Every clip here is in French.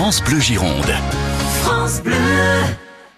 France Bleu Gironde. France Bleu.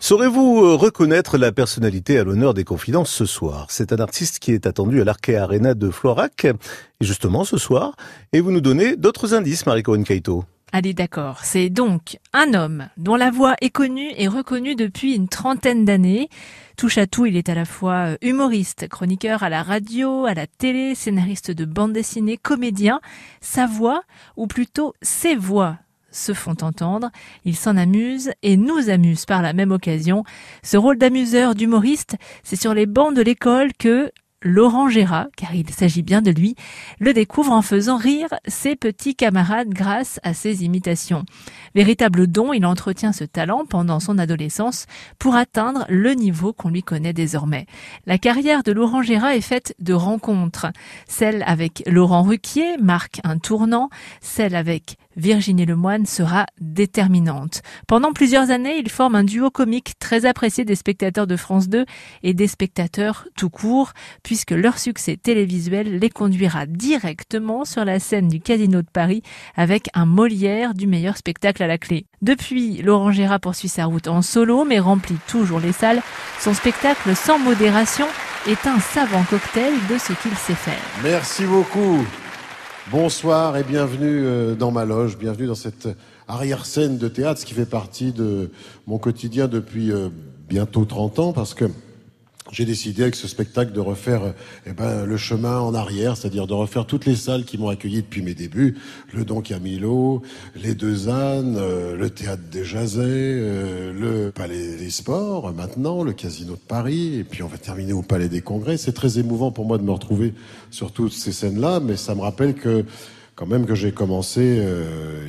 Saurez-vous euh, reconnaître la personnalité à l'honneur des confidences ce soir? C'est un artiste qui est attendu à l'Arkea Arena de Florac, et justement ce soir, et vous nous donnez d'autres indices, Marie-Corinne Caïto. Allez, d'accord. C'est donc un homme dont la voix est connue et reconnue depuis une trentaine d'années. Touche à tout, il est à la fois euh, humoriste, chroniqueur à la radio, à la télé, scénariste de bande dessinée, comédien. Sa voix, ou plutôt ses voix, se font entendre, il s'en amuse et nous amuse par la même occasion. Ce rôle d'amuseur, d'humoriste, c'est sur les bancs de l'école que Laurent Gérard, car il s'agit bien de lui, le découvre en faisant rire ses petits camarades grâce à ses imitations. Véritable don, il entretient ce talent pendant son adolescence pour atteindre le niveau qu'on lui connaît désormais. La carrière de Laurent Gérard est faite de rencontres. Celle avec Laurent Ruquier marque un tournant, celle avec Virginie Lemoine sera déterminante. Pendant plusieurs années, ils forment un duo comique très apprécié des spectateurs de France 2 et des spectateurs tout court, puisque leur succès télévisuel les conduira directement sur la scène du Casino de Paris avec un Molière du meilleur spectacle à la clé. Depuis, Laurent Gérard poursuit sa route en solo, mais remplit toujours les salles. Son spectacle sans modération est un savant cocktail de ce qu'il sait faire. Merci beaucoup. Bonsoir et bienvenue euh, dans ma loge, bienvenue dans cette arrière-scène de théâtre, ce qui fait partie de mon quotidien depuis euh, bientôt 30 ans, parce que j'ai décidé avec ce spectacle de refaire euh, eh ben, le chemin en arrière, c'est-à-dire de refaire toutes les salles qui m'ont accueilli depuis mes débuts, le Don Camilo, les Deux Ânes, euh, le Théâtre des Jazets, euh, le Palais des Sports, maintenant le Casino de Paris, et puis on va terminer au Palais des Congrès. C'est très émouvant pour moi de me retrouver sur toutes ces scènes-là, mais ça me rappelle que quand même que j'ai commencé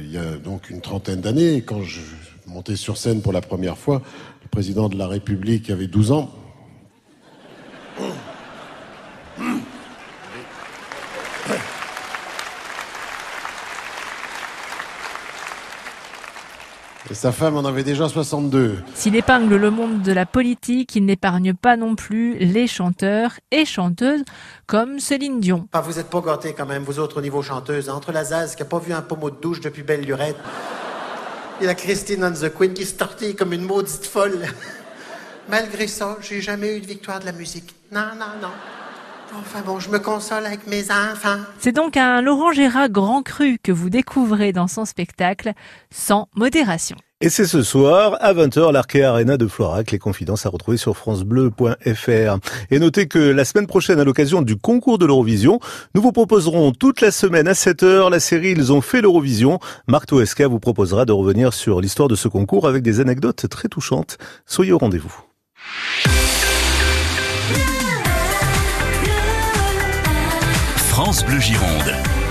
il y a donc une trentaine d'années, quand je montais sur scène pour la première fois, le président de la République avait 12 ans, et sa femme en avait déjà 62. S'il épingle le monde de la politique, il n'épargne pas non plus les chanteurs et chanteuses comme Céline Dion. Ah, vous êtes pas gâtés quand même, vous autres au niveau chanteuse. Entre la Zaz qui a pas vu un pommeau de douche depuis belle lurette et la Christine on the Queen qui se tortille comme une maudite folle. Malgré ça, j'ai jamais eu de victoire de la musique. Non, non, non. Enfin bon, je me console avec mes enfants. C'est donc un Laurent Gérard grand cru que vous découvrez dans son spectacle sans modération. Et c'est ce soir, à 20h, l'Arkea Arena de Florac. Les confidences à retrouver sur francebleu.fr. Et notez que la semaine prochaine, à l'occasion du concours de l'Eurovision, nous vous proposerons toute la semaine à 7h la série Ils ont fait l'Eurovision. Marc Toesca vous proposera de revenir sur l'histoire de ce concours avec des anecdotes très touchantes. Soyez au rendez-vous. France Bleu Gironde.